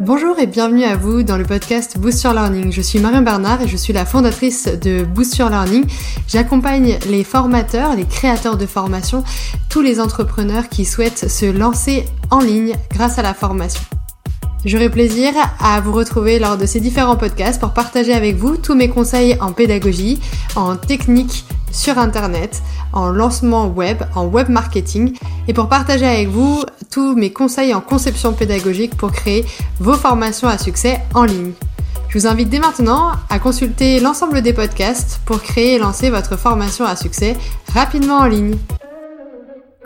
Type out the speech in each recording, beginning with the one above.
Bonjour et bienvenue à vous dans le podcast Boost Your Learning. Je suis Marion Bernard et je suis la fondatrice de Boost Your Learning. J'accompagne les formateurs, les créateurs de formation, tous les entrepreneurs qui souhaitent se lancer en ligne grâce à la formation. J'aurai plaisir à vous retrouver lors de ces différents podcasts pour partager avec vous tous mes conseils en pédagogie, en technique sur Internet, en lancement web, en web marketing et pour partager avec vous tous mes conseils en conception pédagogique pour créer vos formations à succès en ligne. Je vous invite dès maintenant à consulter l'ensemble des podcasts pour créer et lancer votre formation à succès rapidement en ligne.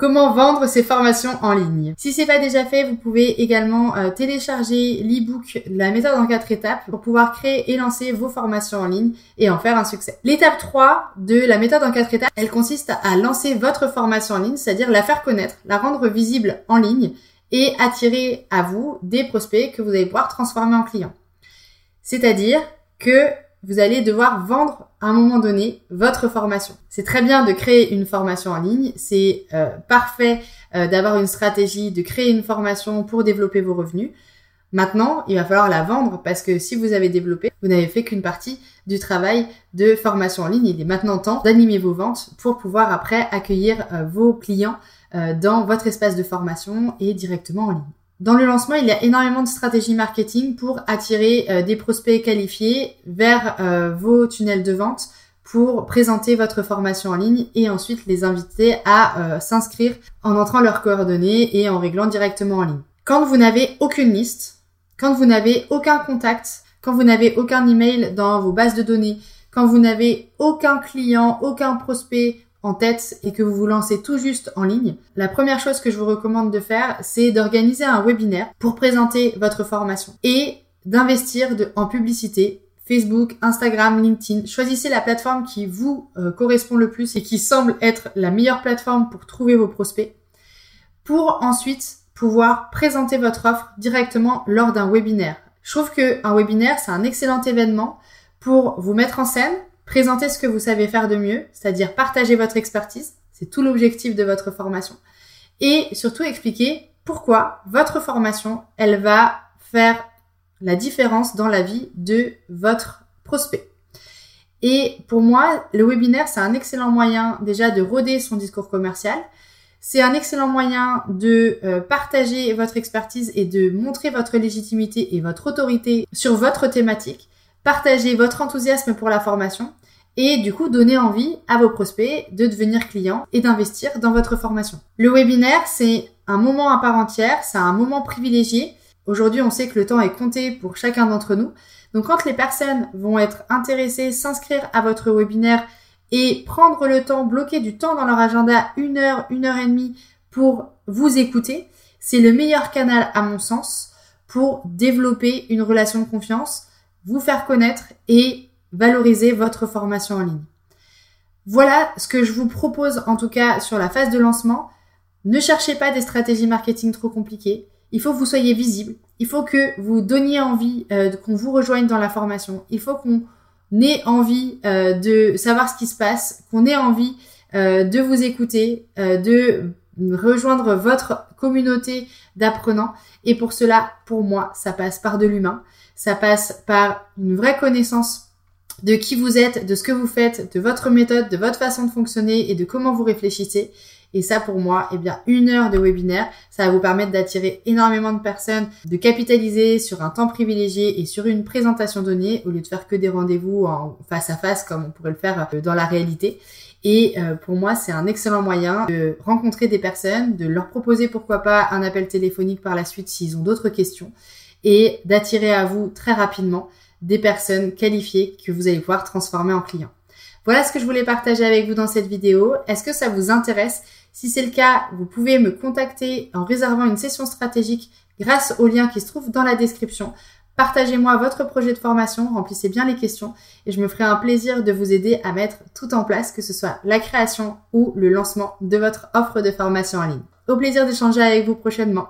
Comment vendre ses formations en ligne Si c'est pas déjà fait, vous pouvez également euh, télécharger l'ebook La méthode en 4 étapes pour pouvoir créer et lancer vos formations en ligne et en faire un succès. L'étape 3 de la méthode en 4 étapes, elle consiste à lancer votre formation en ligne, c'est-à-dire la faire connaître, la rendre visible en ligne et attirer à vous des prospects que vous allez pouvoir transformer en clients. C'est-à-dire que vous allez devoir vendre à un moment donné votre formation. C'est très bien de créer une formation en ligne, c'est euh, parfait euh, d'avoir une stratégie, de créer une formation pour développer vos revenus. Maintenant, il va falloir la vendre parce que si vous avez développé, vous n'avez fait qu'une partie du travail de formation en ligne. Il est maintenant temps d'animer vos ventes pour pouvoir après accueillir euh, vos clients dans votre espace de formation et directement en ligne. Dans le lancement, il y a énormément de stratégies marketing pour attirer euh, des prospects qualifiés vers euh, vos tunnels de vente pour présenter votre formation en ligne et ensuite les inviter à euh, s'inscrire en entrant leurs coordonnées et en réglant directement en ligne. Quand vous n'avez aucune liste, quand vous n'avez aucun contact, quand vous n'avez aucun email dans vos bases de données, quand vous n'avez aucun client, aucun prospect, en tête et que vous vous lancez tout juste en ligne, la première chose que je vous recommande de faire, c'est d'organiser un webinaire pour présenter votre formation et d'investir en publicité. Facebook, Instagram, LinkedIn. Choisissez la plateforme qui vous euh, correspond le plus et qui semble être la meilleure plateforme pour trouver vos prospects pour ensuite pouvoir présenter votre offre directement lors d'un webinaire. Je trouve qu'un webinaire, c'est un excellent événement pour vous mettre en scène, Présentez ce que vous savez faire de mieux, c'est-à-dire partager votre expertise, c'est tout l'objectif de votre formation, et surtout expliquer pourquoi votre formation, elle va faire la différence dans la vie de votre prospect. Et pour moi, le webinaire, c'est un excellent moyen déjà de roder son discours commercial. C'est un excellent moyen de euh, partager votre expertise et de montrer votre légitimité et votre autorité sur votre thématique. Partager votre enthousiasme pour la formation et du coup donner envie à vos prospects de devenir clients et d'investir dans votre formation. Le webinaire, c'est un moment à part entière, c'est un moment privilégié. Aujourd'hui, on sait que le temps est compté pour chacun d'entre nous. Donc quand les personnes vont être intéressées, s'inscrire à votre webinaire et prendre le temps, bloquer du temps dans leur agenda, une heure, une heure et demie pour vous écouter, c'est le meilleur canal à mon sens pour développer une relation de confiance, vous faire connaître et valoriser votre formation en ligne. Voilà ce que je vous propose en tout cas sur la phase de lancement. Ne cherchez pas des stratégies marketing trop compliquées. Il faut que vous soyez visible. Il faut que vous donniez envie euh, qu'on vous rejoigne dans la formation. Il faut qu'on ait envie euh, de savoir ce qui se passe, qu'on ait envie euh, de vous écouter, de rejoindre votre communauté d'apprenants. Et pour cela, pour moi, ça passe par de l'humain. Ça passe par une vraie connaissance de qui vous êtes, de ce que vous faites, de votre méthode, de votre façon de fonctionner et de comment vous réfléchissez. Et ça, pour moi, eh bien, une heure de webinaire, ça va vous permettre d'attirer énormément de personnes, de capitaliser sur un temps privilégié et sur une présentation donnée au lieu de faire que des rendez-vous en face à face comme on pourrait le faire euh, dans la réalité. Et euh, pour moi, c'est un excellent moyen de rencontrer des personnes, de leur proposer pourquoi pas un appel téléphonique par la suite s'ils ont d'autres questions et d'attirer à vous très rapidement des personnes qualifiées que vous allez pouvoir transformer en clients. Voilà ce que je voulais partager avec vous dans cette vidéo. Est-ce que ça vous intéresse? Si c'est le cas, vous pouvez me contacter en réservant une session stratégique grâce au lien qui se trouve dans la description. Partagez-moi votre projet de formation, remplissez bien les questions et je me ferai un plaisir de vous aider à mettre tout en place, que ce soit la création ou le lancement de votre offre de formation en ligne. Au plaisir d'échanger avec vous prochainement.